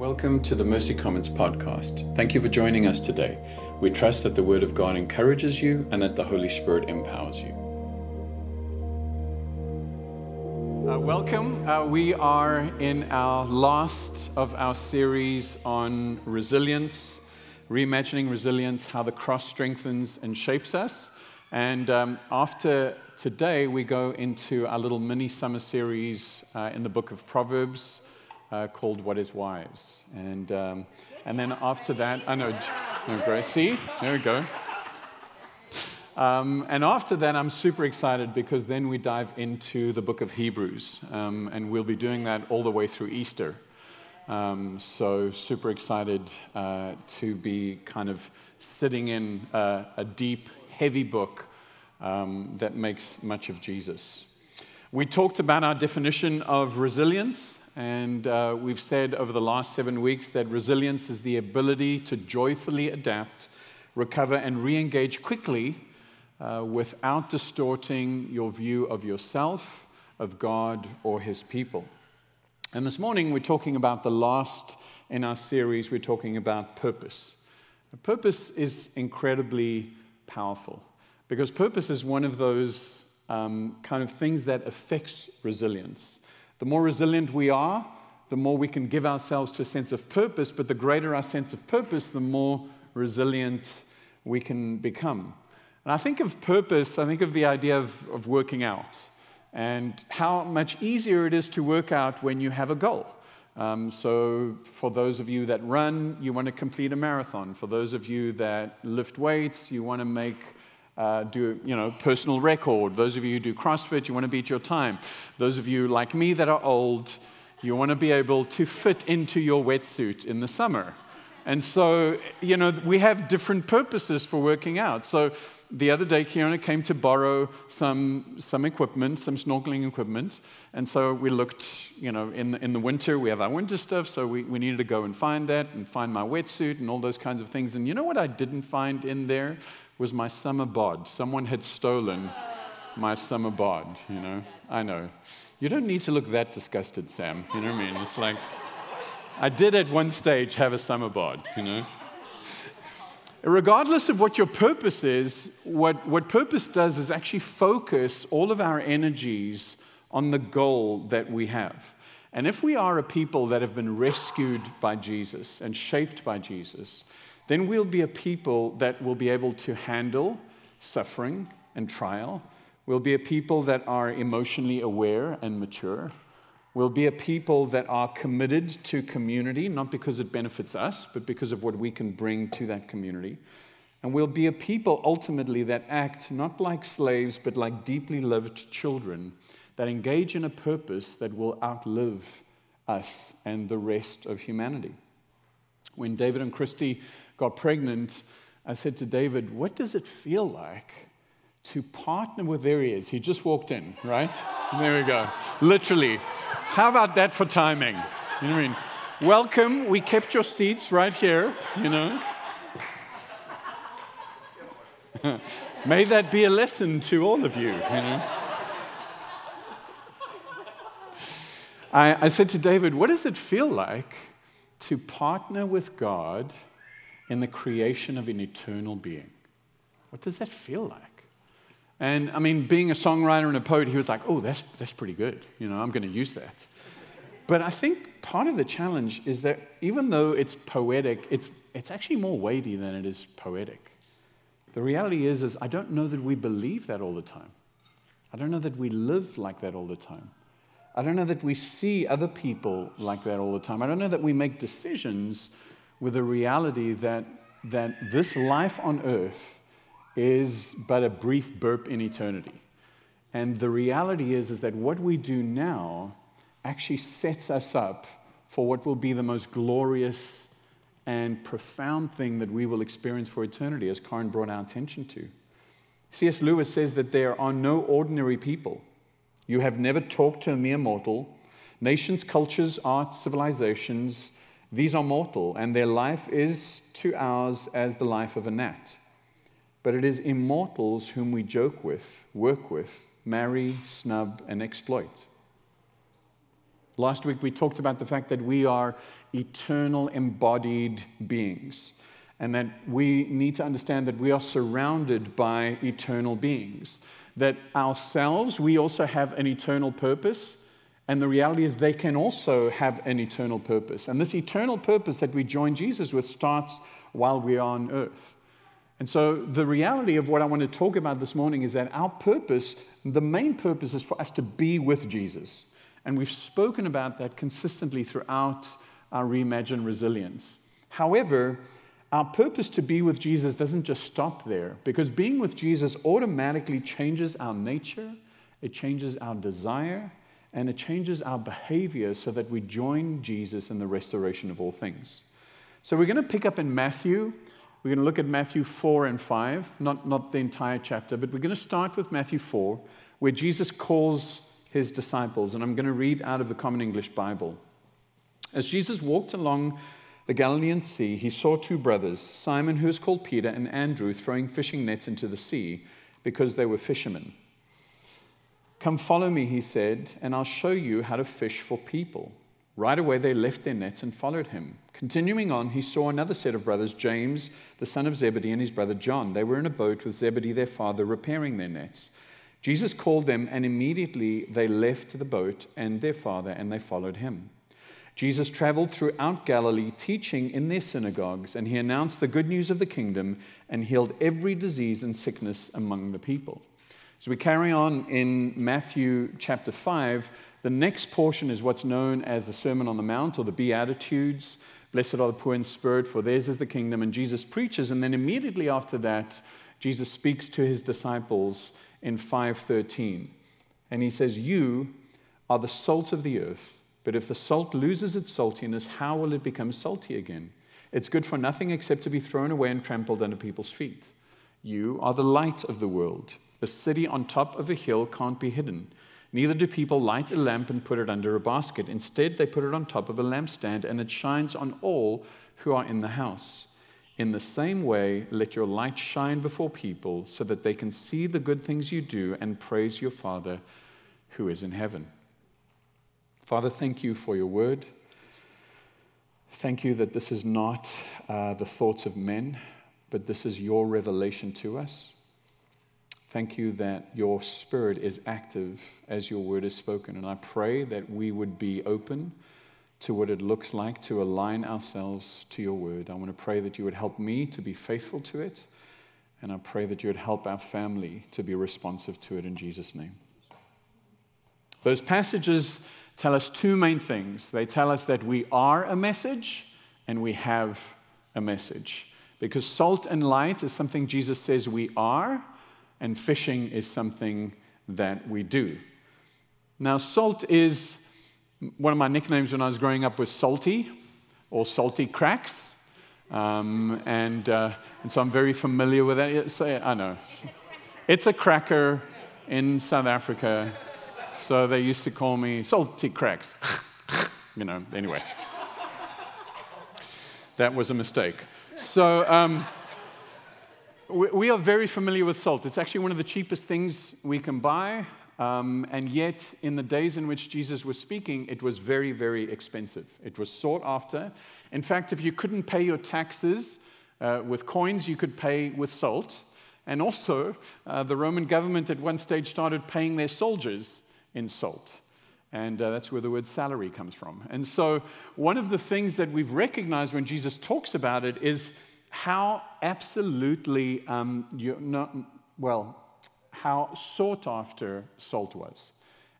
Welcome to the Mercy Comments podcast. Thank you for joining us today. We trust that the Word of God encourages you and that the Holy Spirit empowers you. Uh, welcome. Uh, we are in our last of our series on resilience, reimagining resilience, how the cross strengthens and shapes us. And um, after today, we go into our little mini summer series uh, in the book of Proverbs uh, called What is Wise. And, um, and then after that, I know, no, Grace, see, there we go. Um, and after that, I'm super excited because then we dive into the book of Hebrews. Um, and we'll be doing that all the way through Easter. Um, so, super excited uh, to be kind of sitting in a, a deep, heavy book um, that makes much of Jesus. We talked about our definition of resilience. And uh, we've said over the last seven weeks that resilience is the ability to joyfully adapt, recover, and re engage quickly uh, without distorting your view of yourself, of God, or His people. And this morning we're talking about the last in our series, we're talking about purpose. Purpose is incredibly powerful because purpose is one of those um, kind of things that affects resilience. The more resilient we are, the more we can give ourselves to a sense of purpose, but the greater our sense of purpose, the more resilient we can become. And I think of purpose, I think of the idea of, of working out and how much easier it is to work out when you have a goal. Um, so, for those of you that run, you want to complete a marathon. For those of you that lift weights, you want to make uh, do you know personal record. Those of you who do CrossFit, you want to beat your time. Those of you like me that are old, you want to be able to fit into your wetsuit in the summer. And so, you know, we have different purposes for working out. So the other day, Kiona came to borrow some, some equipment, some snorkeling equipment. And so we looked, you know, in the, in the winter, we have our winter stuff, so we, we needed to go and find that and find my wetsuit and all those kinds of things. And you know what I didn't find in there was my summer bod. Someone had stolen my summer bod, you know. I know. You don't need to look that disgusted, Sam. You know what I mean? It's like, I did at one stage have a summer bod, you know. Regardless of what your purpose is, what, what purpose does is actually focus all of our energies on the goal that we have. And if we are a people that have been rescued by Jesus and shaped by Jesus, then we'll be a people that will be able to handle suffering and trial. We'll be a people that are emotionally aware and mature. We'll be a people that are committed to community, not because it benefits us, but because of what we can bring to that community. And we'll be a people ultimately that act not like slaves, but like deeply loved children that engage in a purpose that will outlive us and the rest of humanity. When David and Christy got pregnant, I said to David, What does it feel like to partner with there he is? He just walked in, right? there we go. Literally. How about that for timing? You know what I mean? Welcome. We kept your seats right here, you know. May that be a lesson to all of you, you know. I, I said to David, What does it feel like to partner with God? in the creation of an eternal being. What does that feel like? And I mean, being a songwriter and a poet, he was like, oh, that's, that's pretty good. You know, I'm going to use that. But I think part of the challenge is that even though it's poetic, it's, it's actually more weighty than it is poetic. The reality is, is I don't know that we believe that all the time. I don't know that we live like that all the time. I don't know that we see other people like that all the time. I don't know that we make decisions with the reality that, that this life on earth is but a brief burp in eternity. And the reality is, is that what we do now actually sets us up for what will be the most glorious and profound thing that we will experience for eternity, as Karen brought our attention to. C.S. Lewis says that there are no ordinary people. You have never talked to a mere mortal. Nations, cultures, arts, civilizations these are mortal, and their life is to ours as the life of a gnat. But it is immortals whom we joke with, work with, marry, snub, and exploit. Last week we talked about the fact that we are eternal embodied beings and that we need to understand that we are surrounded by eternal beings. That ourselves, we also have an eternal purpose, and the reality is they can also have an eternal purpose. And this eternal purpose that we join Jesus with starts while we are on earth. And so, the reality of what I want to talk about this morning is that our purpose, the main purpose, is for us to be with Jesus. And we've spoken about that consistently throughout our Reimagine Resilience. However, our purpose to be with Jesus doesn't just stop there, because being with Jesus automatically changes our nature, it changes our desire, and it changes our behavior so that we join Jesus in the restoration of all things. So, we're going to pick up in Matthew we're going to look at Matthew 4 and 5, not, not the entire chapter, but we're going to start with Matthew 4, where Jesus calls his disciples. And I'm going to read out of the Common English Bible. As Jesus walked along the Galilean Sea, he saw two brothers, Simon, who is called Peter, and Andrew, throwing fishing nets into the sea because they were fishermen. Come follow me, he said, and I'll show you how to fish for people. Right away, they left their nets and followed him. Continuing on, he saw another set of brothers, James, the son of Zebedee, and his brother John. They were in a boat with Zebedee, their father, repairing their nets. Jesus called them, and immediately they left the boat and their father, and they followed him. Jesus traveled throughout Galilee, teaching in their synagogues, and he announced the good news of the kingdom and healed every disease and sickness among the people. So we carry on in Matthew chapter 5, the next portion is what's known as the Sermon on the Mount or the Beatitudes. Blessed are the poor in spirit, for theirs is the kingdom. And Jesus preaches, and then immediately after that, Jesus speaks to his disciples in 513. And he says, You are the salt of the earth, but if the salt loses its saltiness, how will it become salty again? It's good for nothing except to be thrown away and trampled under people's feet. You are the light of the world. A city on top of a hill can't be hidden. Neither do people light a lamp and put it under a basket. Instead, they put it on top of a lampstand, and it shines on all who are in the house. In the same way, let your light shine before people so that they can see the good things you do and praise your Father who is in heaven. Father, thank you for your word. Thank you that this is not uh, the thoughts of men, but this is your revelation to us. Thank you that your spirit is active as your word is spoken. And I pray that we would be open to what it looks like to align ourselves to your word. I want to pray that you would help me to be faithful to it. And I pray that you would help our family to be responsive to it in Jesus' name. Those passages tell us two main things. They tell us that we are a message and we have a message. Because salt and light is something Jesus says we are and fishing is something that we do. Now, salt is one of my nicknames when I was growing up was salty or salty cracks. Um, and, uh, and so I'm very familiar with that. So, I know. It's a cracker in South Africa. So they used to call me salty cracks. you know, anyway. That was a mistake. So, um, we are very familiar with salt. It's actually one of the cheapest things we can buy. Um, and yet, in the days in which Jesus was speaking, it was very, very expensive. It was sought after. In fact, if you couldn't pay your taxes uh, with coins, you could pay with salt. And also, uh, the Roman government at one stage started paying their soldiers in salt. And uh, that's where the word salary comes from. And so, one of the things that we've recognized when Jesus talks about it is how absolutely, um, you're not, well, how sought after salt was.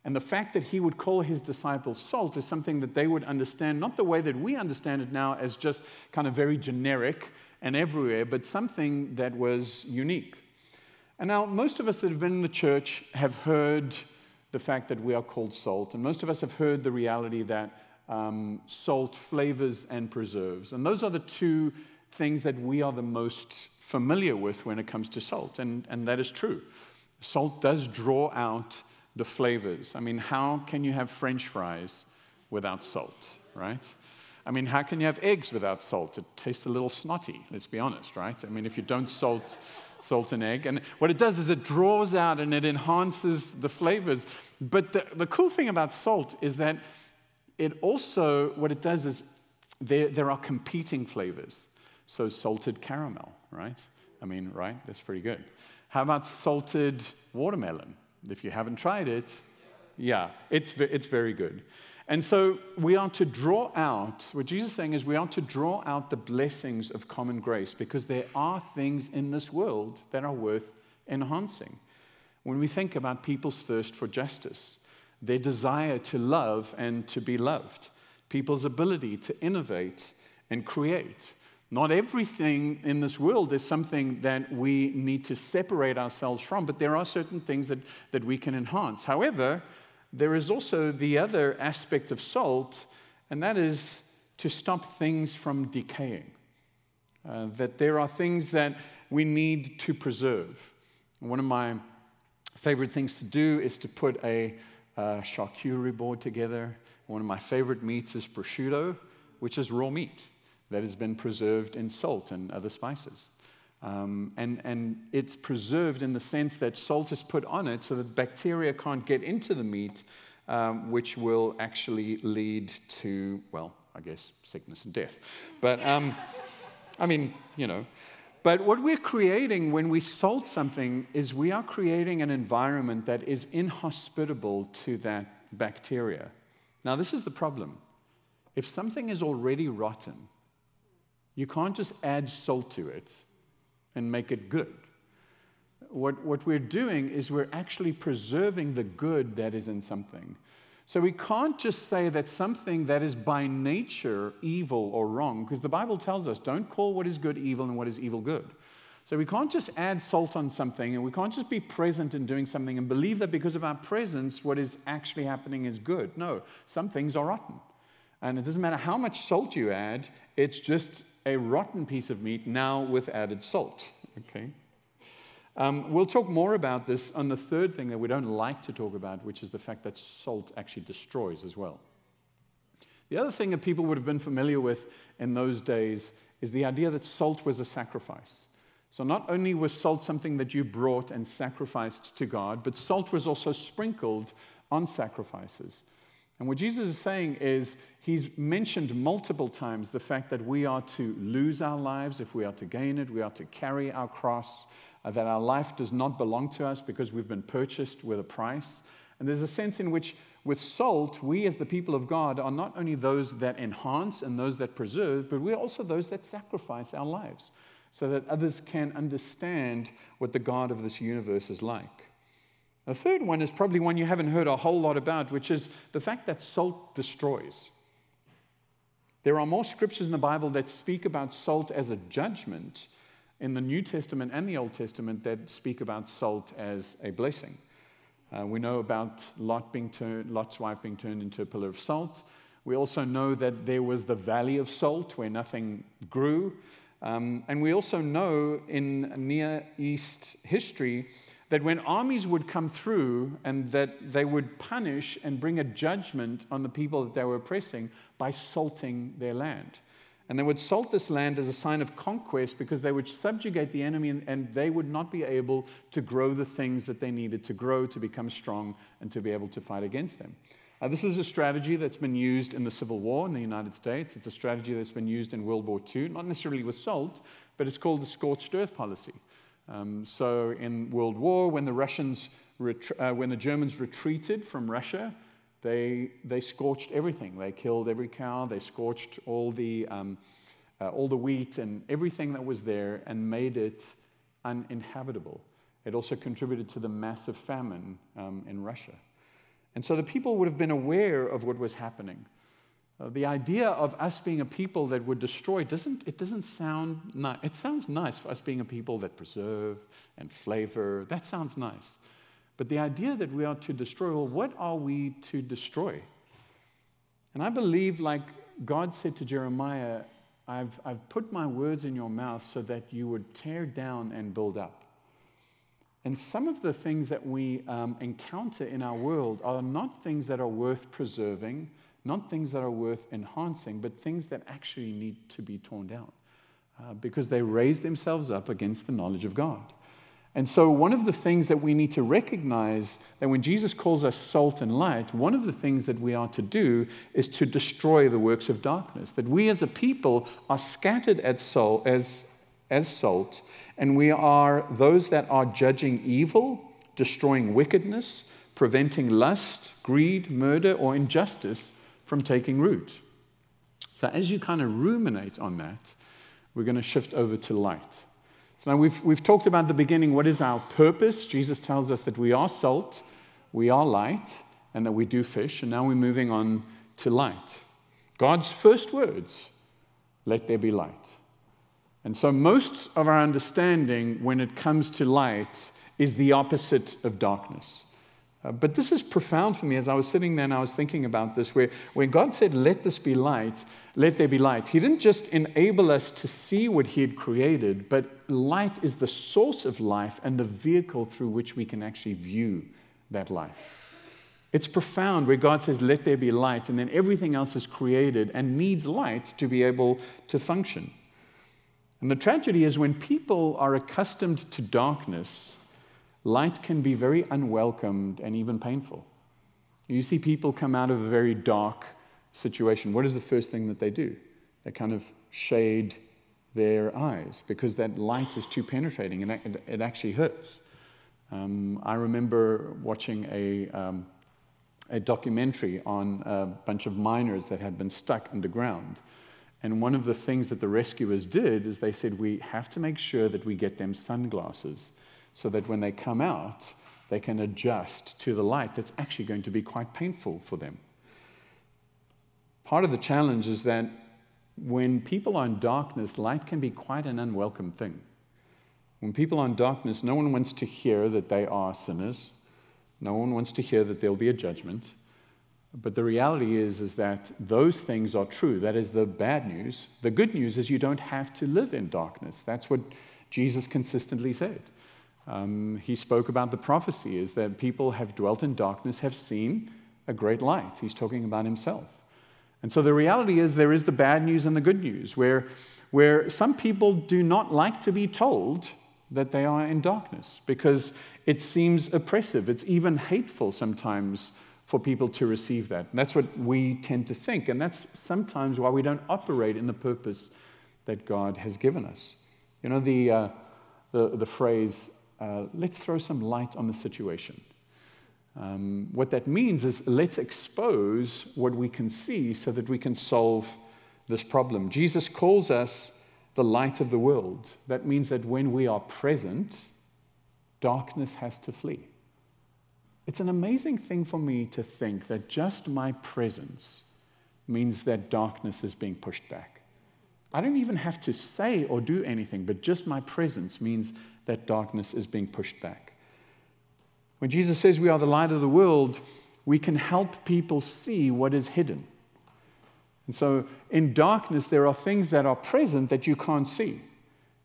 And the fact that he would call his disciples salt is something that they would understand, not the way that we understand it now as just kind of very generic and everywhere, but something that was unique. And now, most of us that have been in the church have heard the fact that we are called salt, and most of us have heard the reality that um, salt flavors and preserves. And those are the two things that we are the most familiar with when it comes to salt, and, and that is true. Salt does draw out the flavors. I mean, how can you have french fries without salt, right? I mean, how can you have eggs without salt? It tastes a little snotty, let's be honest, right? I mean, if you don't salt, salt an egg. And what it does is it draws out and it enhances the flavors. But the, the cool thing about salt is that it also, what it does is there, there are competing flavors. So, salted caramel, right? I mean, right? That's pretty good. How about salted watermelon? If you haven't tried it, yeah, it's, it's very good. And so we are to draw out, what Jesus is saying is we are to draw out the blessings of common grace because there are things in this world that are worth enhancing. When we think about people's thirst for justice, their desire to love and to be loved, people's ability to innovate and create. Not everything in this world is something that we need to separate ourselves from, but there are certain things that, that we can enhance. However, there is also the other aspect of salt, and that is to stop things from decaying. Uh, that there are things that we need to preserve. One of my favorite things to do is to put a, a charcuterie board together. One of my favorite meats is prosciutto, which is raw meat that has been preserved in salt and other spices. Um, and, and it's preserved in the sense that salt is put on it so that bacteria can't get into the meat, um, which will actually lead to, well, I guess, sickness and death. But, um, I mean, you know. But what we're creating when we salt something is we are creating an environment that is inhospitable to that bacteria. Now, this is the problem. If something is already rotten, you can't just add salt to it and make it good. What, what we're doing is we're actually preserving the good that is in something. So we can't just say that something that is by nature evil or wrong, because the Bible tells us don't call what is good evil and what is evil good. So we can't just add salt on something and we can't just be present in doing something and believe that because of our presence, what is actually happening is good. No, some things are rotten. And it doesn't matter how much salt you add, it's just a rotten piece of meat now with added salt. Okay? Um, we'll talk more about this on the third thing that we don't like to talk about, which is the fact that salt actually destroys as well. The other thing that people would have been familiar with in those days is the idea that salt was a sacrifice. So, not only was salt something that you brought and sacrificed to God, but salt was also sprinkled on sacrifices. And what Jesus is saying is, he's mentioned multiple times the fact that we are to lose our lives if we are to gain it, we are to carry our cross, uh, that our life does not belong to us because we've been purchased with a price. And there's a sense in which, with salt, we as the people of God are not only those that enhance and those that preserve, but we're also those that sacrifice our lives so that others can understand what the God of this universe is like. The third one is probably one you haven't heard a whole lot about, which is the fact that salt destroys. There are more scriptures in the Bible that speak about salt as a judgment in the New Testament and the Old Testament that speak about salt as a blessing. Uh, we know about Lot being turned, Lot's wife being turned into a pillar of salt. We also know that there was the valley of salt where nothing grew. Um, and we also know in Near East history that when armies would come through and that they would punish and bring a judgment on the people that they were oppressing by salting their land. And they would salt this land as a sign of conquest because they would subjugate the enemy and, they would not be able to grow the things that they needed to grow to become strong and to be able to fight against them. Uh, this is a strategy that's been used in the Civil War in the United States. It's a strategy that's been used in World War II, not necessarily with salt, but it's called the scorched earth policy. Um, so in World War, when the Russians, uh, when the Germans retreated from Russia, they, they scorched everything. They killed every cow. They scorched all the, um, uh, all the wheat and everything that was there and made it uninhabitable. It also contributed to the massive famine um, in Russia. And so the people would have been aware of what was happening. Uh, the idea of us being a people that would destroy doesn't it doesn't sound nice. It sounds nice for us being a people that preserve and flavor. That sounds nice. But the idea that we are to destroy, well, what are we to destroy? And I believe, like God said to Jeremiah, I've, I've put my words in your mouth so that you would tear down and build up. And some of the things that we um, encounter in our world are not things that are worth preserving, not things that are worth enhancing, but things that actually need to be torn down uh, because they raise themselves up against the knowledge of God. And so, one of the things that we need to recognize that when Jesus calls us salt and light, one of the things that we are to do is to destroy the works of darkness. That we as a people are scattered as, soul, as, as salt, and we are those that are judging evil, destroying wickedness, preventing lust, greed, murder, or injustice from taking root. So, as you kind of ruminate on that, we're going to shift over to light. So now we've, we've talked about the beginning what is our purpose? Jesus tells us that we are salt, we are light, and that we do fish. And now we're moving on to light. God's first words let there be light. And so most of our understanding when it comes to light is the opposite of darkness. Uh, but this is profound for me as I was sitting there and I was thinking about this, where when God said, Let this be light, let there be light, He didn't just enable us to see what He had created, but light is the source of life and the vehicle through which we can actually view that life. It's profound where God says, Let there be light, and then everything else is created and needs light to be able to function. And the tragedy is when people are accustomed to darkness, light can be very unwelcomed and even painful. You see people come out of a very dark situation. What is the first thing that they do? They kind of shade their eyes because that light is too penetrating and it actually hurts. Um, I remember watching a, um, a documentary on a bunch of miners that had been stuck underground. And one of the things that the rescuers did is they said, We have to make sure that we get them sunglasses so that when they come out, they can adjust to the light that's actually going to be quite painful for them. Part of the challenge is that when people are in darkness, light can be quite an unwelcome thing. When people are in darkness, no one wants to hear that they are sinners. No one wants to hear that there'll be a judgment. But the reality is, is that those things are true. That is the bad news. The good news is you don't have to live in darkness. That's what Jesus consistently said. Um, he spoke about the prophecy is that people have dwelt in darkness, have seen a great light. He's talking about himself. And so the reality is there is the bad news and the good news, where, where some people do not like to be told that they are in darkness because it seems oppressive. It's even hateful sometimes for people to receive that. And that's what we tend to think. And that's sometimes why we don't operate in the purpose that God has given us. You know, the, uh, the, the phrase, uh, let's throw some light on the situation. Um, what that means is let's expose what we can see so that we can solve this problem. Jesus calls us the light of the world. That means that when we are present, darkness has to flee. It's an amazing thing for me to think that just my presence means that darkness is being pushed back. I don't even have to say or do anything, but just my presence means that darkness is being pushed back. When Jesus says we are the light of the world, we can help people see what is hidden. And so in darkness, there are things that are present that you can't see.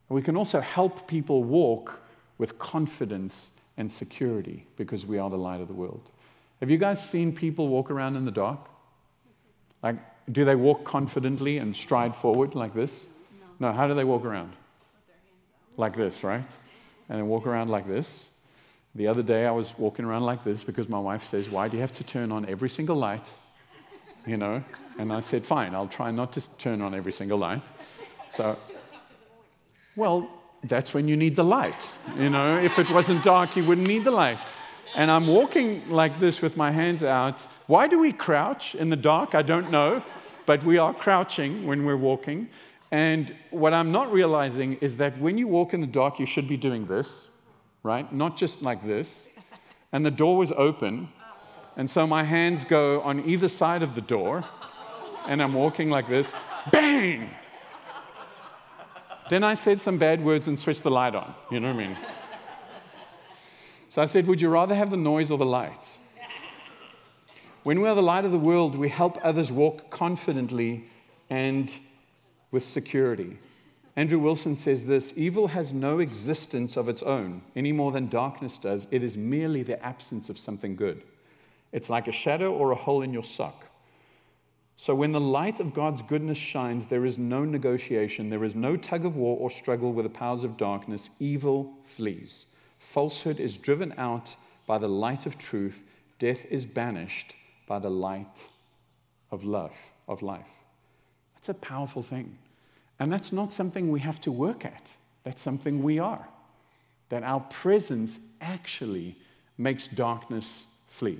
we can also help people walk with confidence and security because we are the light of the world. Have you guys seen people walk around in the dark? Like, do they walk confidently and stride forward like this? No. no how do they walk around? Like this, right? and then walk around like this. The other day I was walking around like this because my wife says, Why do you have to turn on every single light? You know? And I said, Fine, I'll try not to turn on every single light. So, well, that's when you need the light. You know, if it wasn't dark, you wouldn't need the light. And I'm walking like this with my hands out. Why do we crouch in the dark? I don't know, but we are crouching when we're walking. And what I'm not realizing is that when you walk in the dark, you should be doing this, right? Not just like this. And the door was open. And so my hands go on either side of the door. And I'm walking like this. Bang! Then I said some bad words and switched the light on. You know what I mean? So I said, Would you rather have the noise or the light? When we are the light of the world, we help others walk confidently and with security. Andrew Wilson says this evil has no existence of its own any more than darkness does. It is merely the absence of something good. It's like a shadow or a hole in your sock. So when the light of God's goodness shines, there is no negotiation, there is no tug of war or struggle with the powers of darkness. Evil flees. Falsehood is driven out by the light of truth. Death is banished by the light of love, of life. That's a powerful thing. And that's not something we have to work at. That's something we are. That our presence actually makes darkness flee.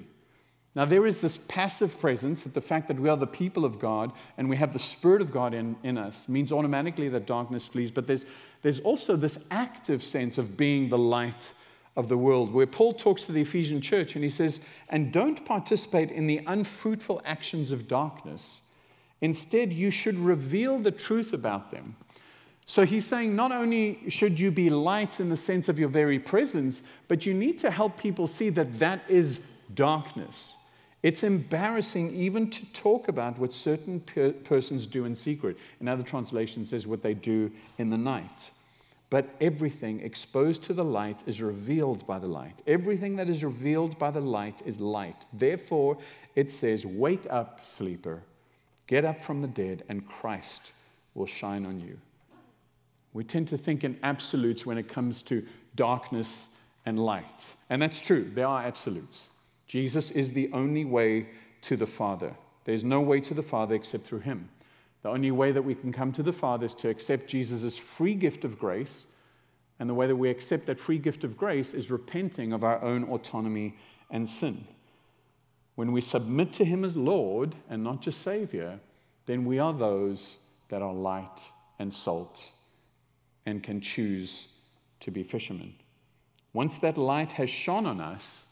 Now, there is this passive presence that the fact that we are the people of God and we have the Spirit of God in, in us means automatically that darkness flees. But there's, there's also this active sense of being the light of the world, where Paul talks to the Ephesian church and he says, And don't participate in the unfruitful actions of darkness. Instead, you should reveal the truth about them. So he's saying not only should you be light in the sense of your very presence, but you need to help people see that that is darkness. It's embarrassing even to talk about what certain per- persons do in secret. In other translations, says what they do in the night. But everything exposed to the light is revealed by the light. Everything that is revealed by the light is light. Therefore, it says, Wake up, sleeper, get up from the dead, and Christ will shine on you. We tend to think in absolutes when it comes to darkness and light. And that's true, there are absolutes. Jesus is the only way to the Father. There's no way to the Father except through Him. The only way that we can come to the Father is to accept Jesus' free gift of grace. And the way that we accept that free gift of grace is repenting of our own autonomy and sin. When we submit to Him as Lord and not just Savior, then we are those that are light and salt and can choose to be fishermen. Once that light has shone on us,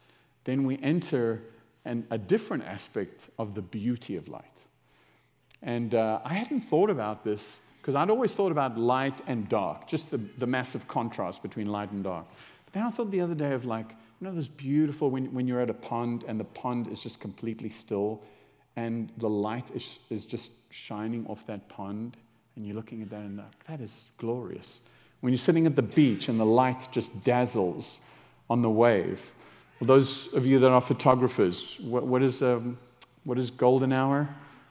then we enter an, a different aspect of the beauty of light. And uh, I hadn't thought about this because I'd always thought about light and dark, just the, the massive contrast between light and dark. But then I thought the other day of like, you know, this beautiful when, when you're at a pond and the pond is just completely still and the light is, is just shining off that pond and you're looking at that and like, that is glorious. When you're sitting at the beach and the light just dazzles on the wave, those of you that are photographers, what, what, is, um, what is golden hour?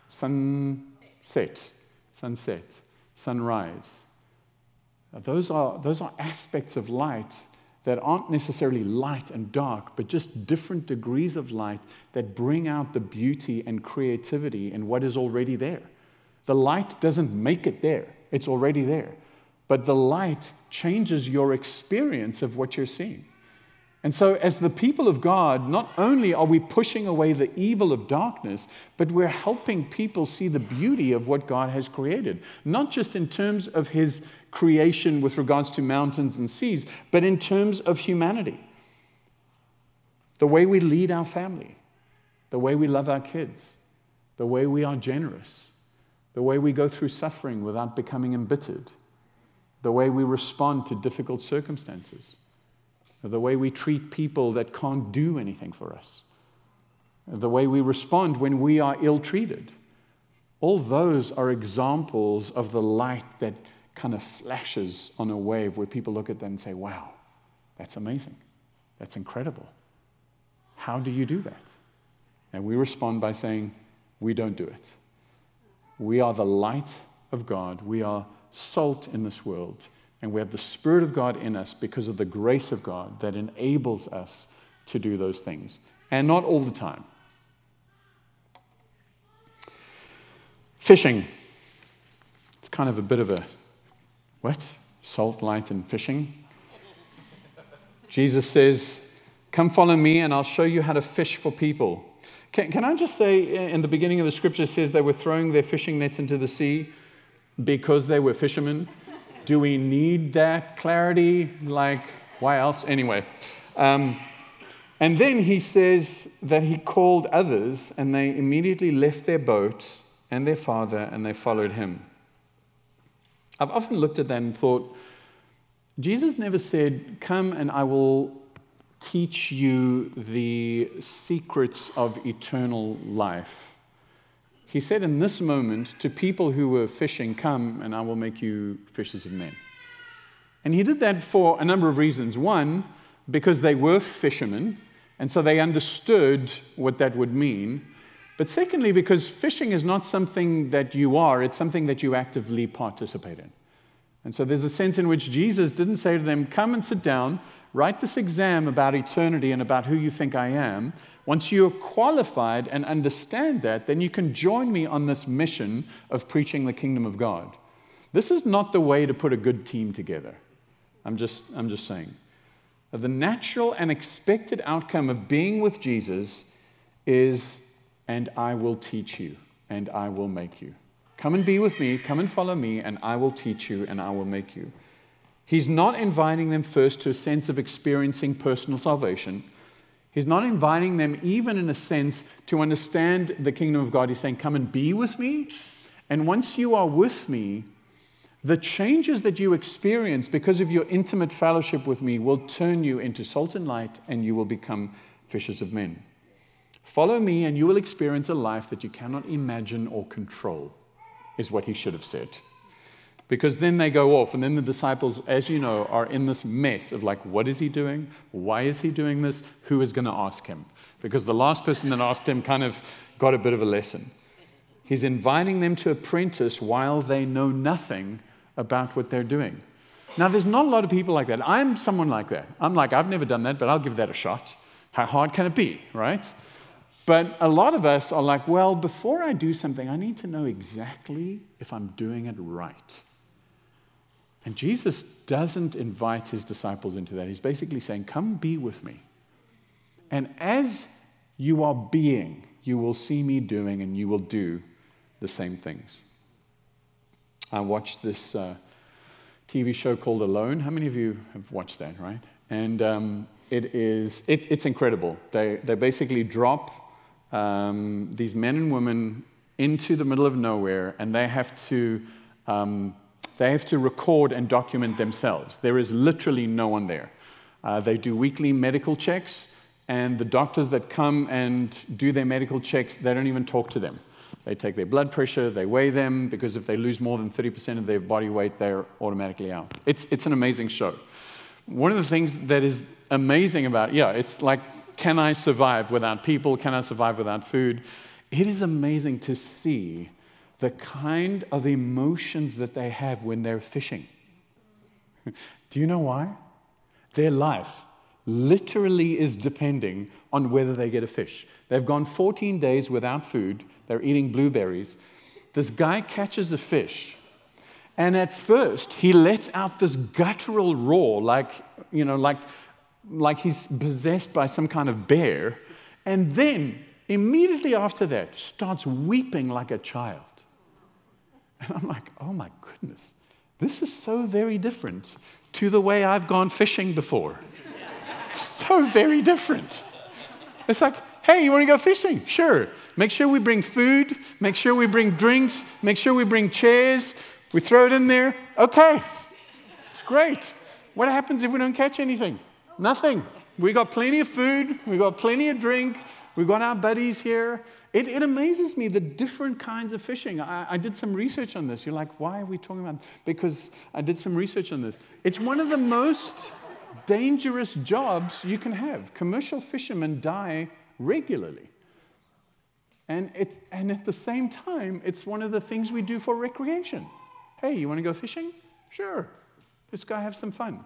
Sunset, sunset, sunrise. Those are, those are aspects of light that aren't necessarily light and dark, but just different degrees of light that bring out the beauty and creativity in what is already there. The light doesn't make it there, it's already there. But the light changes your experience of what you're seeing. And so, as the people of God, not only are we pushing away the evil of darkness, but we're helping people see the beauty of what God has created. Not just in terms of His creation with regards to mountains and seas, but in terms of humanity. The way we lead our family, the way we love our kids, the way we are generous, the way we go through suffering without becoming embittered, the way we respond to difficult circumstances the way we treat people that can't do anything for us, the way we respond when we are ill treated. All those are examples of the light that kind of flashes on a wave where people look at that and say, wow, that's amazing. That's incredible. How do you do that? And we respond by saying, we don't do it. We are the light of God. We are salt in this world. And we have the Spirit of God in us because of the grace of God that enables us to do those things. And not all the time. Fishing. It's kind of a bit of a what? Salt, light, and fishing. Jesus says, Come follow me, and I'll show you how to fish for people. Can, can I just say, in the beginning of the scripture, says they were throwing their fishing nets into the sea because they were fishermen. Do we need that clarity? Like, why else? Anyway. Um, and then he says that he called others, and they immediately left their boat and their father, and they followed him. I've often looked at that and thought, Jesus never said, Come and I will teach you the secrets of eternal life. He said in this moment to people who were fishing, Come and I will make you fishers of men. And he did that for a number of reasons. One, because they were fishermen, and so they understood what that would mean. But secondly, because fishing is not something that you are, it's something that you actively participate in. And so there's a sense in which Jesus didn't say to them, Come and sit down, write this exam about eternity and about who you think I am. Once you're qualified and understand that, then you can join me on this mission of preaching the kingdom of God. This is not the way to put a good team together. I'm just, I'm just saying. The natural and expected outcome of being with Jesus is, and I will teach you, and I will make you. Come and be with me, come and follow me, and I will teach you, and I will make you. He's not inviting them first to a sense of experiencing personal salvation. He's not inviting them, even in a sense, to understand the kingdom of God. He's saying, Come and be with me. And once you are with me, the changes that you experience because of your intimate fellowship with me will turn you into salt and light, and you will become fishers of men. Follow me, and you will experience a life that you cannot imagine or control, is what he should have said. Because then they go off, and then the disciples, as you know, are in this mess of like, what is he doing? Why is he doing this? Who is going to ask him? Because the last person that asked him kind of got a bit of a lesson. He's inviting them to apprentice while they know nothing about what they're doing. Now, there's not a lot of people like that. I'm someone like that. I'm like, I've never done that, but I'll give that a shot. How hard can it be, right? But a lot of us are like, well, before I do something, I need to know exactly if I'm doing it right. And Jesus doesn't invite his disciples into that. He's basically saying, Come be with me. And as you are being, you will see me doing and you will do the same things. I watched this uh, TV show called Alone. How many of you have watched that, right? And um, it is, it, it's incredible. They, they basically drop um, these men and women into the middle of nowhere and they have to, um, they have to record and document themselves. There is literally no one there. Uh, they do weekly medical checks, and the doctors that come and do their medical checks, they don't even talk to them. They take their blood pressure, they weigh them, because if they lose more than 30% of their body weight, they're automatically out. It's, it's an amazing show. One of the things that is amazing about yeah, it's like, can I survive without people? Can I survive without food? It is amazing to see the kind of emotions that they have when they're fishing. Do you know why? Their life literally is depending on whether they get a fish. They've gone 14 days without food, they're eating blueberries. This guy catches a fish, and at first he lets out this guttural roar, like, you know, like, like he's possessed by some kind of bear, and then immediately after that starts weeping like a child. And I'm like, oh my goodness, this is so very different to the way I've gone fishing before so very different. It's like, hey, you want to go fishing? Sure. Make sure we bring food, make sure we bring drinks, make sure we bring chairs. We throw it in there. Okay, great. What happens if we don't catch anything? Nothing. We got plenty of food, we got plenty of drink, we got our buddies here. It, it amazes me the different kinds of fishing. I, I, did some research on this. You're like, why are we talking about? Because I did some research on this. It's one of the most dangerous jobs you can have. Commercial fishermen die regularly. And, it, and at the same time, it's one of the things we do for recreation. Hey, you want to go fishing? Sure. Let's go have some fun.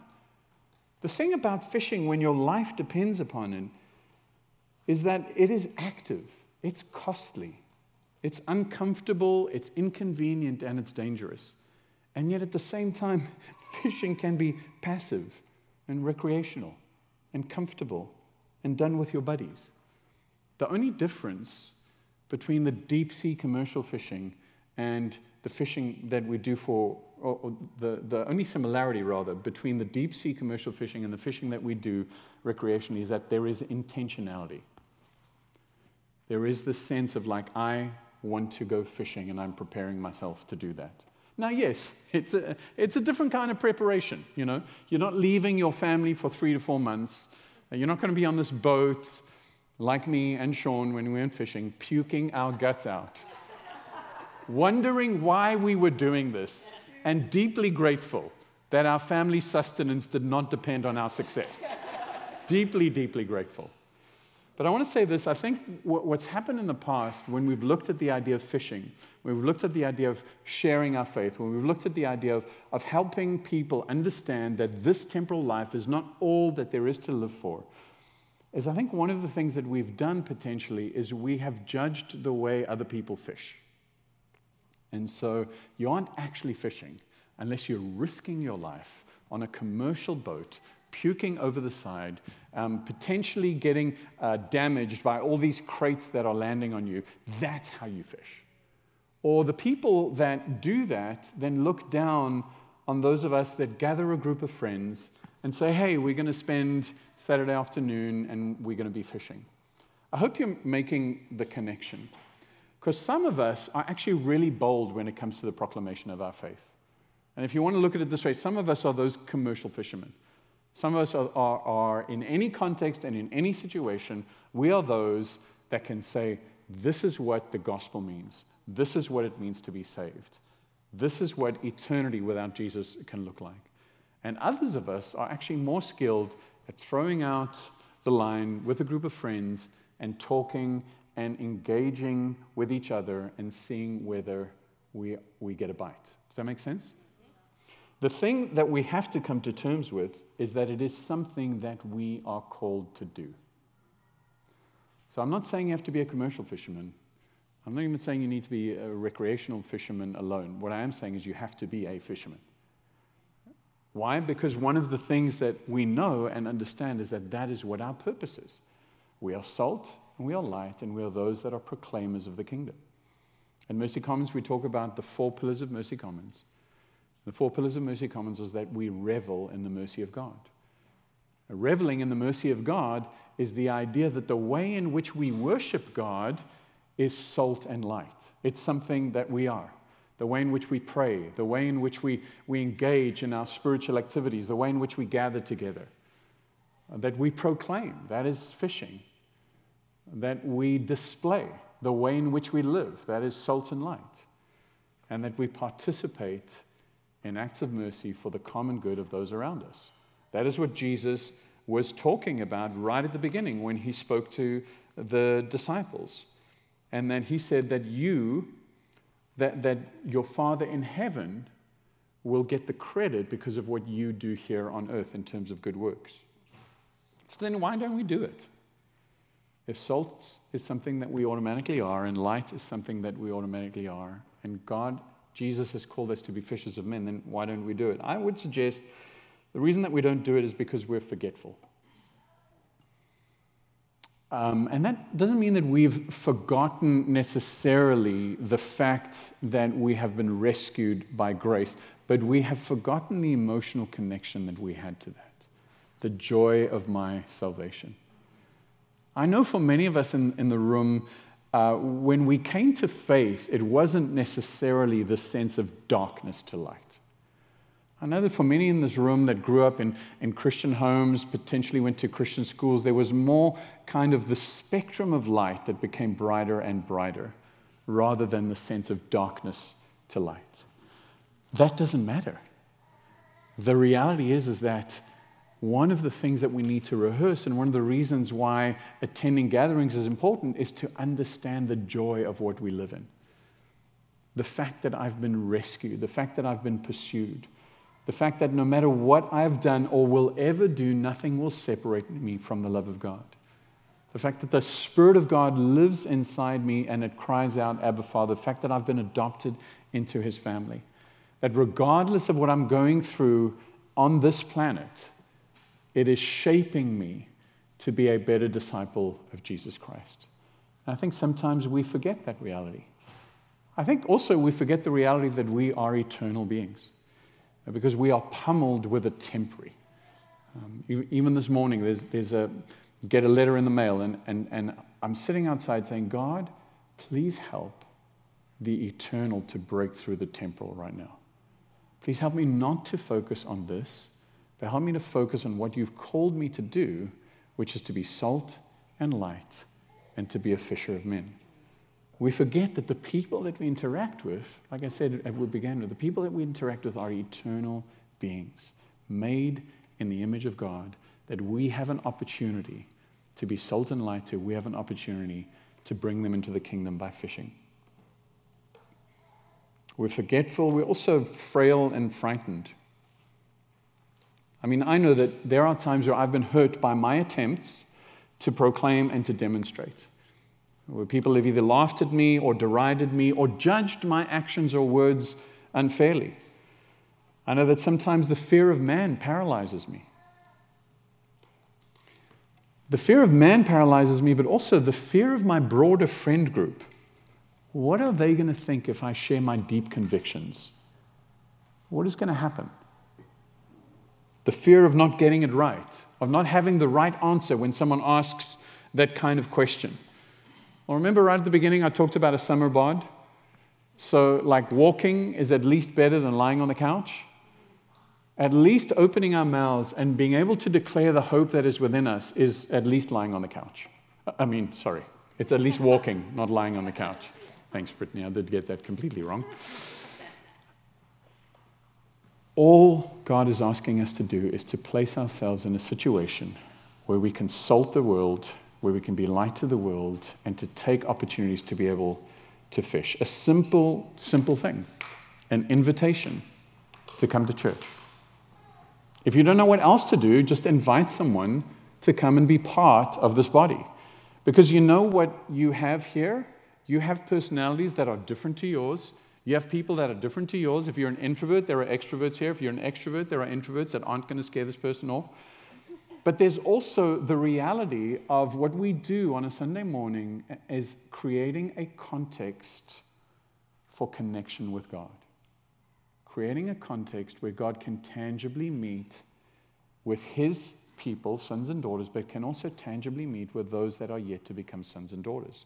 The thing about fishing when your life depends upon it is that it is active, it's costly, it's uncomfortable, it's inconvenient, and it's dangerous. And yet at the same time, fishing can be passive and recreational and comfortable and done with your buddies. The only difference between the deep sea commercial fishing and the fishing that we do for, or, or the, the only similarity rather, between the deep sea commercial fishing and the fishing that we do recreationally is that there is intentionality. There is this sense of like, I want to go fishing and I'm preparing myself to do that. Now, yes, it's a, it's a different kind of preparation. You know, you're not leaving your family for three to four months. You're not going to be on this boat like me and Sean when we went fishing, puking our guts out, wondering why we were doing this, and deeply grateful that our family sustenance did not depend on our success. deeply, deeply grateful. But I want to say this I think what's happened in the past when we've looked at the idea of fishing, when we've looked at the idea of sharing our faith, when we've looked at the idea of, of helping people understand that this temporal life is not all that there is to live for, is I think one of the things that we've done potentially is we have judged the way other people fish. And so you aren't actually fishing unless you're risking your life on a commercial boat puking over the side, um, potentially getting uh, damaged by all these crates that are landing on you. That's how you fish. Or the people that do that then look down on those of us that gather a group of friends and say, hey, we're going to spend Saturday afternoon and we're going to be fishing. I hope you're making the connection. Because some of us are actually really bold when it comes to the proclamation of our faith. And if you want to look at it this way, some of us are those commercial fishermen. Some of us are, are, are, in any context and in any situation, we are those that can say, This is what the gospel means. This is what it means to be saved. This is what eternity without Jesus can look like. And others of us are actually more skilled at throwing out the line with a group of friends and talking and engaging with each other and seeing whether we, we get a bite. Does that make sense? The thing that we have to come to terms with is that it is something that we are called to do. So I'm not saying you have to be a commercial fisherman. I'm not even saying you need to be a recreational fisherman alone. What I am saying is you have to be a fisherman. Why? Because one of the things that we know and understand is that that is what our purpose is. We are salt and we are light and we are those that are proclaimers of the kingdom. In Mercy Commons, we talk about the four pillars of Mercy Commons. The four pillars of Mercy Commons is that we revel in the mercy of God. Reveling in the mercy of God is the idea that the way in which we worship God is salt and light. It's something that we are. The way in which we pray, the way in which we, we engage in our spiritual activities, the way in which we gather together, that we proclaim, that is fishing, that we display, the way in which we live, that is salt and light, and that we participate in acts of mercy for the common good of those around us. That is what Jesus was talking about right at the beginning when he spoke to the disciples. And then he said that you, that, that your Father in heaven will get the credit because of what you do here on earth in terms of good works. So then why don't we do it? If salt is something that we automatically are, and light is something that we automatically are, and God Jesus has called us to be fishers of men, then why don't we do it? I would suggest the reason that we don't do it is because we're forgetful. Um, and that doesn't mean that we've forgotten necessarily the fact that we have been rescued by grace, but we have forgotten the emotional connection that we had to that, the joy of my salvation. I know for many of us in, in the room, uh, when we came to faith, it wasn't necessarily the sense of darkness to light. I know that for many in this room that grew up in, in Christian homes, potentially went to Christian schools, there was more kind of the spectrum of light that became brighter and brighter rather than the sense of darkness to light. That doesn't matter. The reality is, is that one of the things that we need to rehearse, and one of the reasons why attending gatherings is important, is to understand the joy of what we live in. The fact that I've been rescued, the fact that I've been pursued, the fact that no matter what I've done or will ever do, nothing will separate me from the love of God. The fact that the Spirit of God lives inside me and it cries out, Abba, Father. The fact that I've been adopted into His family. That regardless of what I'm going through on this planet, it is shaping me to be a better disciple of Jesus Christ. And I think sometimes we forget that reality. I think also we forget the reality that we are eternal beings because we are pummeled with a temporary. Um, even this morning, there's, there's a get a letter in the mail, and, and, and I'm sitting outside saying, God, please help the eternal to break through the temporal right now. Please help me not to focus on this, but help me to focus on what you've called me to do, which is to be salt and light and to be a fisher of men. We forget that the people that we interact with, like I said at we began with, the people that we interact with are eternal beings, made in the image of God, that we have an opportunity to be salt and light to, we have an opportunity to bring them into the kingdom by fishing. We're forgetful, we're also frail and frightened. I mean, I know that there are times where I've been hurt by my attempts to proclaim and to demonstrate, where people have either laughed at me or derided me or judged my actions or words unfairly. I know that sometimes the fear of man paralyzes me. The fear of man paralyzes me, but also the fear of my broader friend group. What are they going to think if I share my deep convictions? What is going to happen? The fear of not getting it right, of not having the right answer when someone asks that kind of question. Well, remember right at the beginning, I talked about a summer bod? So, like, walking is at least better than lying on the couch at least opening our mouths and being able to declare the hope that is within us is at least lying on the couch. Uh, I mean, sorry, it's at least walking, not lying on the couch. Thanks, Brittany. I did get that completely wrong. All God is asking us to do is to place ourselves in a situation where we can salt the world, where we can be light to the world, and to take opportunities to be able to fish. A simple, simple thing an invitation to come to church. If you don't know what else to do, just invite someone to come and be part of this body. Because you know what you have here? You have personalities that are different to yours. You have people that are different to yours. If you're an introvert, there are extroverts here. If you're an extrovert, there are introverts that aren't going to scare this person off. But there's also the reality of what we do on a Sunday morning is creating a context for connection with God creating a context where God can tangibly meet with his people, sons and daughters, but can also tangibly meet with those that are yet to become sons and daughters.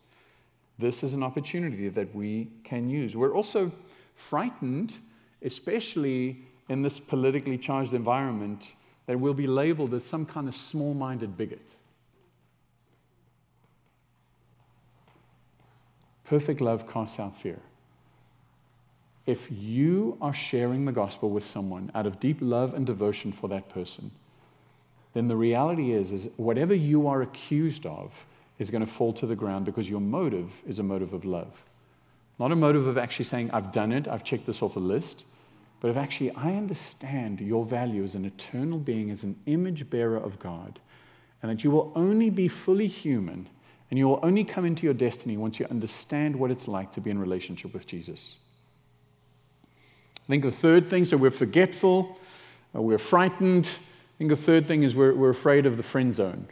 This is an opportunity that we can use. We're also frightened, especially in this politically charged environment, that we'll be labeled as some kind of small minded bigot. Perfect love casts out fear if you are sharing the gospel with someone out of deep love and devotion for that person, then the reality is, is whatever you are accused of is going to fall to the ground because your motive is a motive of love. Not a motive of actually saying, I've done it, I've checked this off the list, but of actually, I understand your value as an eternal being, as an image bearer of God, and that you will only be fully human and you will only come into your destiny once you understand what it's like to be in relationship with Jesus. I think the third thing, so we're forgetful, uh, we're frightened. I think the third thing is we're, we're afraid of the friend zone.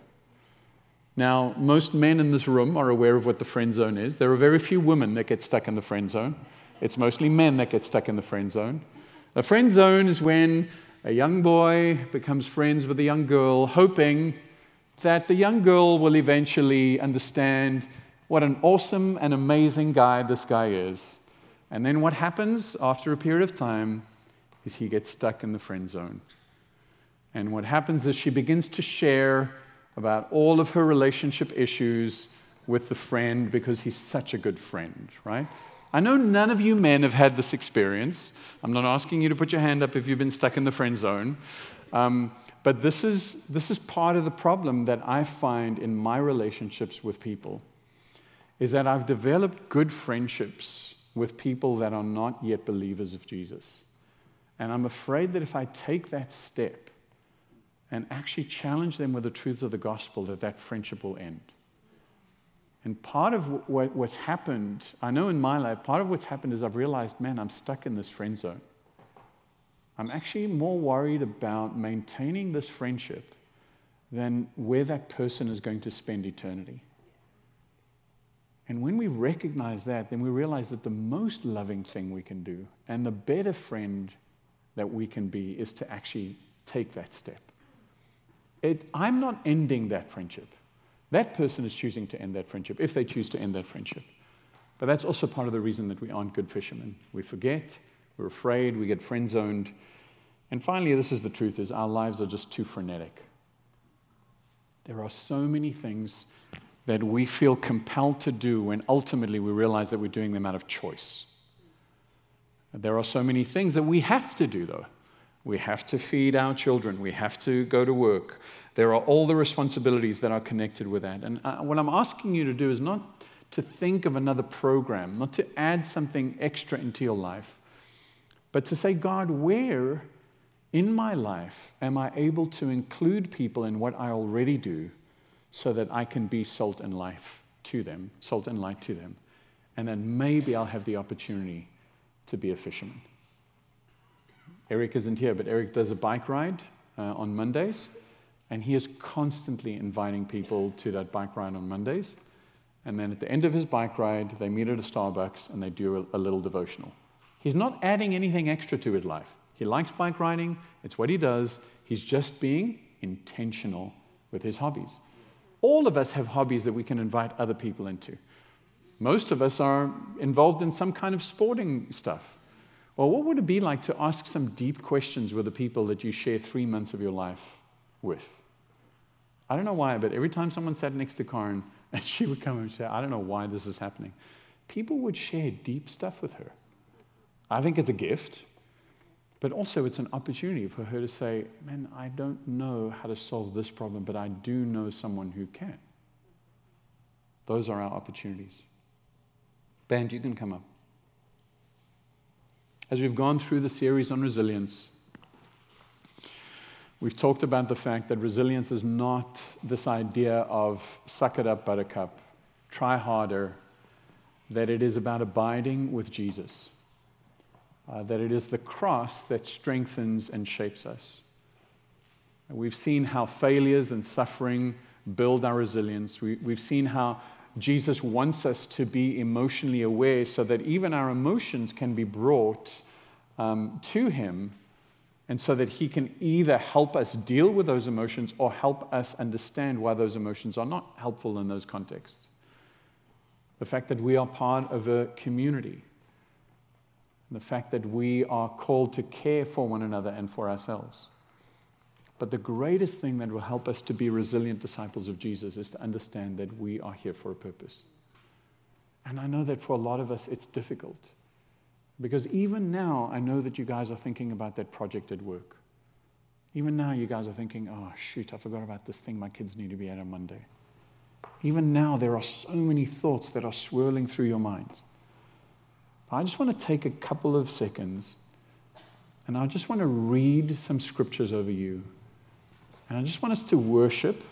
Now, most men in this room are aware of what the friend zone is. There are very few women that get stuck in the friend zone. It's mostly men that get stuck in the friend zone. The friend zone is when a young boy becomes friends with a young girl, hoping that the young girl will eventually understand what an awesome and amazing guy this guy is. And then what happens after a period of time is he gets stuck in the friend zone. And what happens is she begins to share about all of her relationship issues with the friend because he's such a good friend, right? I know none of you men have had this experience. I'm not asking you to put your hand up if you've been stuck in the friend zone. Um, but this is, this is part of the problem that I find in my relationships with people is that I've developed good friendships with people that are not yet believers of Jesus. And I'm afraid that if I take that step and actually challenge them with the truths of the gospel, that that friendship will end. And part of what, what's happened, I know in my life, part of what's happened is I've realized, man, I'm stuck in this friend zone. I'm actually more worried about maintaining this friendship than where that person is going to spend eternity. And when we recognize that, then we realize that the most loving thing we can do and the better friend that we can be is to actually take that step. It, I'm not ending that friendship. That person is choosing to end that friendship if they choose to end that friendship. But that's also part of the reason that we aren't good fishermen. We forget, we're afraid, we get friend zoned. And finally, this is the truth is our lives are just too frenetic. There are so many things that we feel compelled to do when ultimately we realize that we're doing them out of choice. There are so many things that we have to do, though. We have to feed our children. We have to go to work. There are all the responsibilities that are connected with that. And uh, what I'm asking you to do is not to think of another program, not to add something extra into your life, but to say, God, where in my life am I able to include people in what I already do so that I can be salt and life to them, salt and light to them? And then maybe I'll have the opportunity to be a fisherman. Eric isn't here, but Eric does a bike ride uh, on Mondays, and he is constantly inviting people to that bike ride on Mondays. And then at the end of his bike ride, they meet at a Starbucks and they do a, a little devotional. He's not adding anything extra to his life. He likes bike riding, it's what he does. He's just being intentional with his hobbies. All of us have hobbies that we can invite other people into. Most of us are involved in some kind of sporting stuff. Well, what would it be like to ask some deep questions with the people that you share three months of your life with? I don't know why, but every time someone sat next to Karen and she would come and say, I don't know why this is happening, people would share deep stuff with her. I think it's a gift, but also it's an opportunity for her to say, Man, I don't know how to solve this problem, but I do know someone who can. Those are our opportunities. Band, you can come up. As we've gone through the series on resilience, we've talked about the fact that resilience is not this idea of suck it up, buttercup, try harder, that it is about abiding with Jesus, uh, that it is the cross that strengthens and shapes us. We've seen how failures and suffering build our resilience. We, we've seen how Jesus wants us to be emotionally aware so that even our emotions can be brought um, to Him, and so that He can either help us deal with those emotions or help us understand why those emotions are not helpful in those contexts. The fact that we are part of a community, and the fact that we are called to care for one another and for ourselves. But the greatest thing that will help us to be resilient disciples of Jesus is to understand that we are here for a purpose. And I know that for a lot of us, it's difficult. Because even now, I know that you guys are thinking about that project at work. Even now, you guys are thinking, oh, shoot, I forgot about this thing my kids need to be at on Monday. Even now, there are so many thoughts that are swirling through your minds. I just want to take a couple of seconds and I just want to read some scriptures over you and I just want us to worship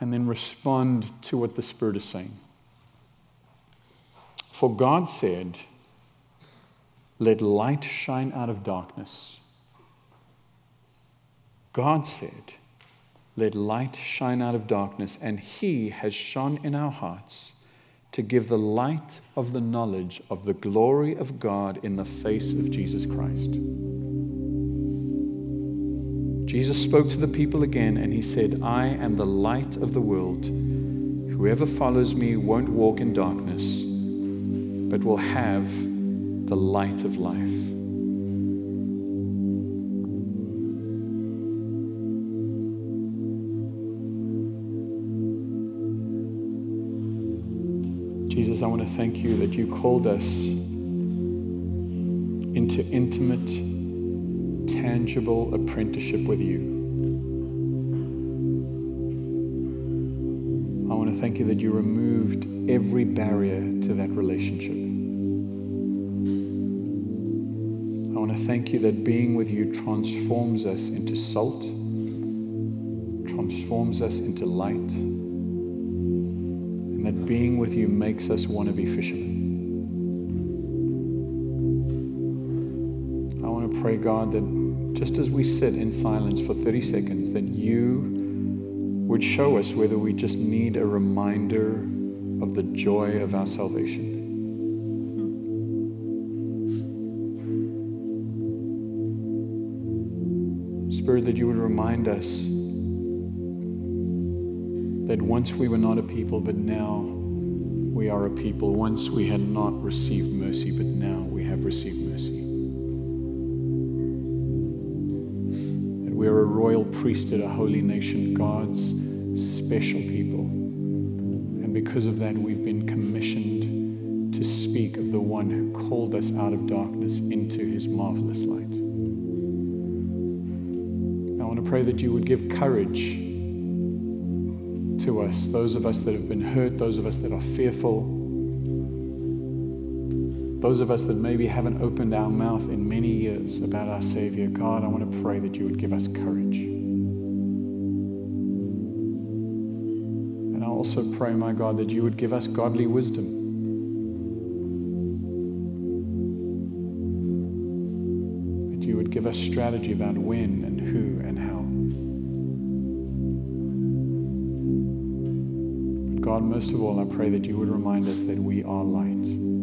and then respond to what the Spirit is saying. For God said, Let light shine out of darkness. God said, Let light shine out of darkness, and He has shone in our hearts to give the light of the knowledge of the glory of God in the face of Jesus Christ. Jesus spoke to the people again and he said, I am the light of the world. Whoever follows me won't walk in darkness, but will have the light of life. Jesus, I want to thank you that you called us into intimate tangible apprenticeship with you. I want to thank you that you removed every barrier to that relationship. I want to thank you that being with you transforms us into salt, transforms us into light, and that being with you makes us want to be fishermen. I want to pray, God, that just as we sit in silence for 30 seconds, that you would show us whether we just need a reminder of the joy of our salvation. Spirit, that you would remind us that once we were not a people, but now we are a people. Once we had not received mercy, but now we have received mercy. We're a royal priesthood, a holy nation, God's special people. And because of that, we've been commissioned to speak of the one who called us out of darkness into his marvelous light. I want to pray that you would give courage to us, those of us that have been hurt, those of us that are fearful, those of us that maybe haven't opened our mouth in many years about our Savior. God, I want to pray that you would give us courage. And I also pray, my God, that you would give us godly wisdom. That you would give us strategy about when and who and how. But God, most of all, I pray that you would remind us that we are light.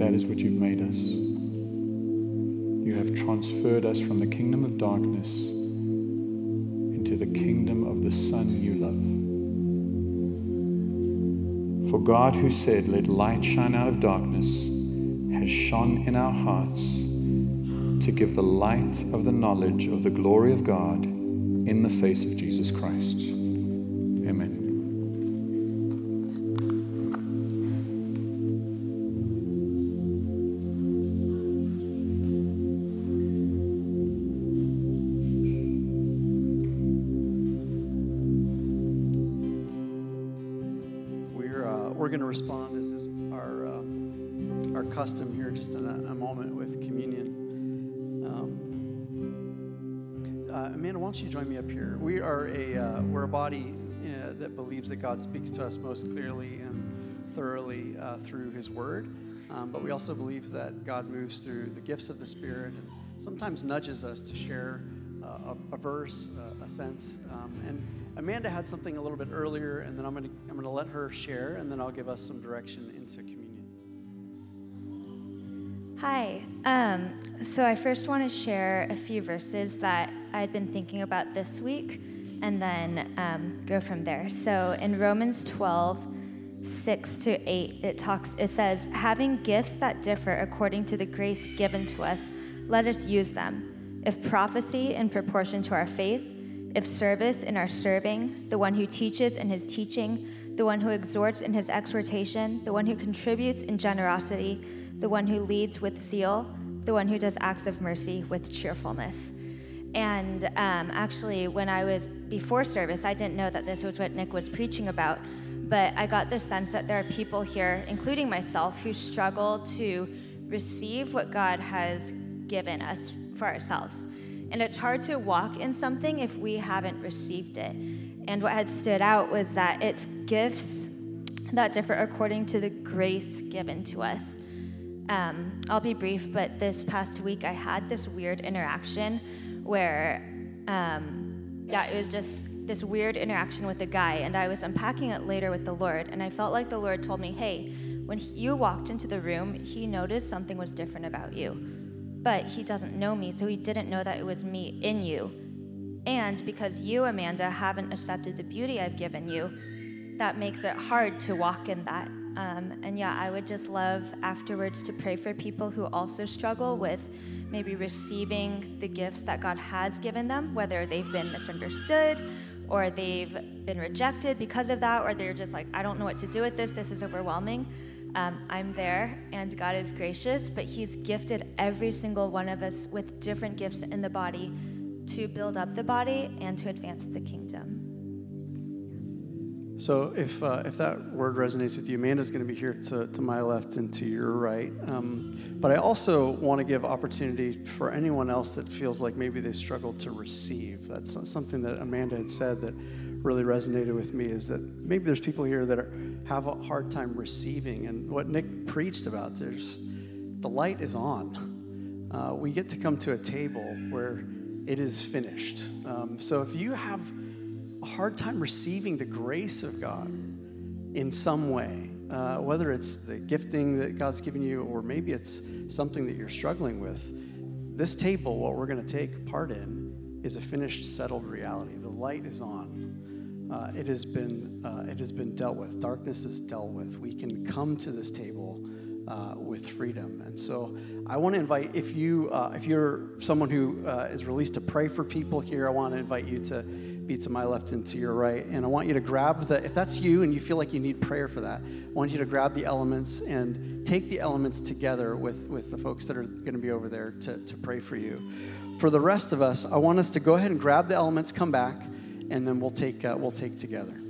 That is what you've made us. You have transferred us from the kingdom of darkness into the kingdom of the Son you love. For God, who said, Let light shine out of darkness, has shone in our hearts to give the light of the knowledge of the glory of God in the face of Jesus Christ. You join me up here? We are a, uh, we're a body uh, that believes that God speaks to us most clearly and thoroughly uh, through His Word. Um, but we also believe that God moves through the gifts of the Spirit and sometimes nudges us to share uh, a, a verse, uh, a sense. Um, and Amanda had something a little bit earlier, and then I'm to I'm to let her share, and then I'll give us some direction into communion. Hi. Um, so I first want to share a few verses that I'd been thinking about this week and then um, go from there. So in Romans 12, 6 to 8, it talks, it says, having gifts that differ according to the grace given to us, let us use them. If prophecy in proportion to our faith, if service in our serving, the one who teaches in his teaching, the one who exhorts in his exhortation, the one who contributes in generosity, the one who leads with zeal, the one who does acts of mercy with cheerfulness. And um, actually, when I was before service, I didn't know that this was what Nick was preaching about, but I got the sense that there are people here, including myself, who struggle to receive what God has given us for ourselves. And it's hard to walk in something if we haven't received it. And what had stood out was that it's gifts that differ according to the grace given to us. Um, I'll be brief, but this past week I had this weird interaction where, um, yeah, it was just this weird interaction with a guy, and I was unpacking it later with the Lord, and I felt like the Lord told me, hey, when you walked into the room, he noticed something was different about you. But he doesn't know me, so he didn't know that it was me in you. And because you, Amanda, haven't accepted the beauty I've given you, that makes it hard to walk in that. Um, and yeah, I would just love afterwards to pray for people who also struggle with maybe receiving the gifts that God has given them, whether they've been misunderstood or they've been rejected because of that, or they're just like, I don't know what to do with this, this is overwhelming. Um, I'm there, and God is gracious, but He's gifted every single one of us with different gifts in the body to build up the body and to advance the kingdom. So, if, uh, if that word resonates with you, Amanda's going to be here to, to my left and to your right. Um, but I also want to give opportunity for anyone else that feels like maybe they struggle to receive. That's something that Amanda had said that really resonated with me is that maybe there's people here that are, have a hard time receiving. And what Nick preached about, there's the light is on. Uh, we get to come to a table where it is finished. Um, so if you have a hard time receiving the grace of God in some way, uh, whether it's the gifting that God's given you or maybe it's something that you're struggling with, this table, what we're going to take part in, is a finished, settled reality. The light is on. Uh, it has been uh, it has been dealt with. Darkness is dealt with. We can come to this table uh, with freedom. And so, I want to invite if you uh, if you're someone who uh, is released to pray for people here, I want to invite you to be to my left and to your right. And I want you to grab the, if that's you and you feel like you need prayer for that, I want you to grab the elements and take the elements together with, with the folks that are going to be over there to, to pray for you. For the rest of us, I want us to go ahead and grab the elements, come back, and then we'll take, uh, we'll take together.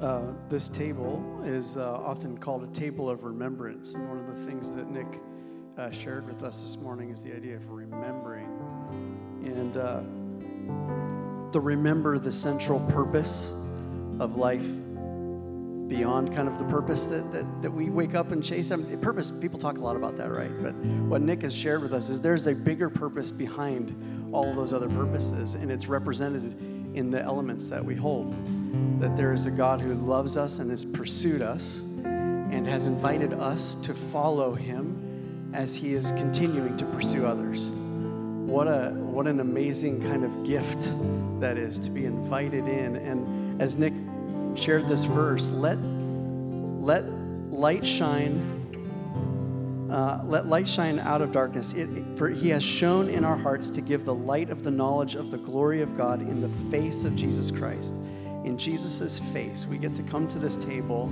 Uh, this table is uh, often called a table of remembrance. And one of the things that Nick uh, shared with us this morning is the idea of remembering. And uh, to remember the central purpose of life beyond kind of the purpose that, that, that we wake up and chase. I mean, purpose, people talk a lot about that, right? But what Nick has shared with us is there's a bigger purpose behind all those other purposes, and it's represented in the elements that we hold. That there is a God who loves us and has pursued us and has invited us to follow him as he is continuing to pursue others. What a what an amazing kind of gift that is to be invited in. And as Nick shared this verse, let let light shine uh, let light shine out of darkness. It, for he has shone in our hearts to give the light of the knowledge of the glory of God in the face of Jesus Christ. In Jesus' face, we get to come to this table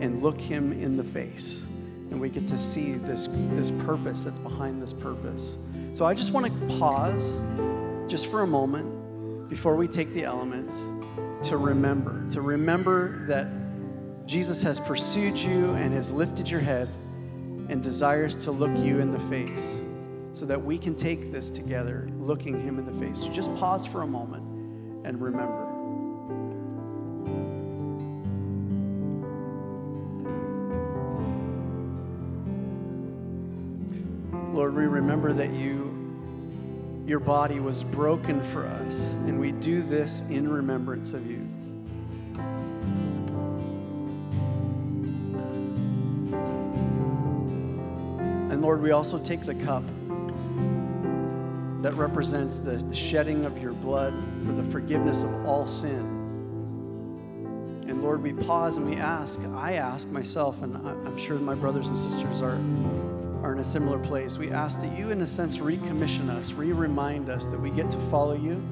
and look him in the face. And we get to see this, this purpose that's behind this purpose. So I just want to pause just for a moment before we take the elements to remember, to remember that Jesus has pursued you and has lifted your head and desires to look you in the face so that we can take this together, looking him in the face. So just pause for a moment and remember. Lord, we remember that you your body was broken for us, and we do this in remembrance of you. And Lord, we also take the cup that represents the, the, shedding of your blood for the forgiveness of all sin. And Lord, we pause and we ask, I ask myself, and I'm sure my brothers and sisters are, are in a similar place. We ask that you, in a sense, recommission us, re remind us that we get to follow you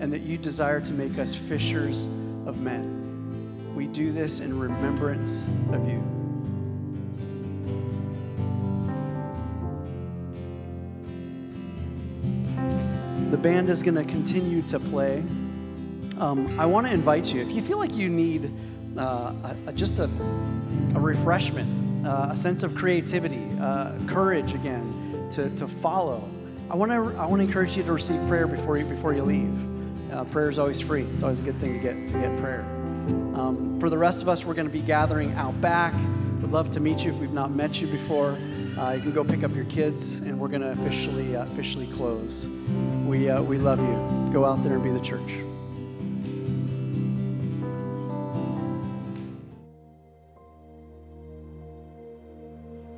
and that you desire to make us fishers of men. We do this in remembrance of you. The band is going to continue to play. Um, I want to invite you, if you feel like you need uh, a, a, just a, a refreshment, uh, a sense of creativity, uh, courage again to, to follow, I want to I want to encourage you to receive prayer before you before you leave. Uh, prayer is always free. It's always a good thing to get to get prayer. Um, for the rest of us, we're going to be gathering out back. Would love to meet you if we've not met you before. Uh, you can go pick up your kids, and we're going to officially uh, officially close. We uh, we love you. Go out there and be the church.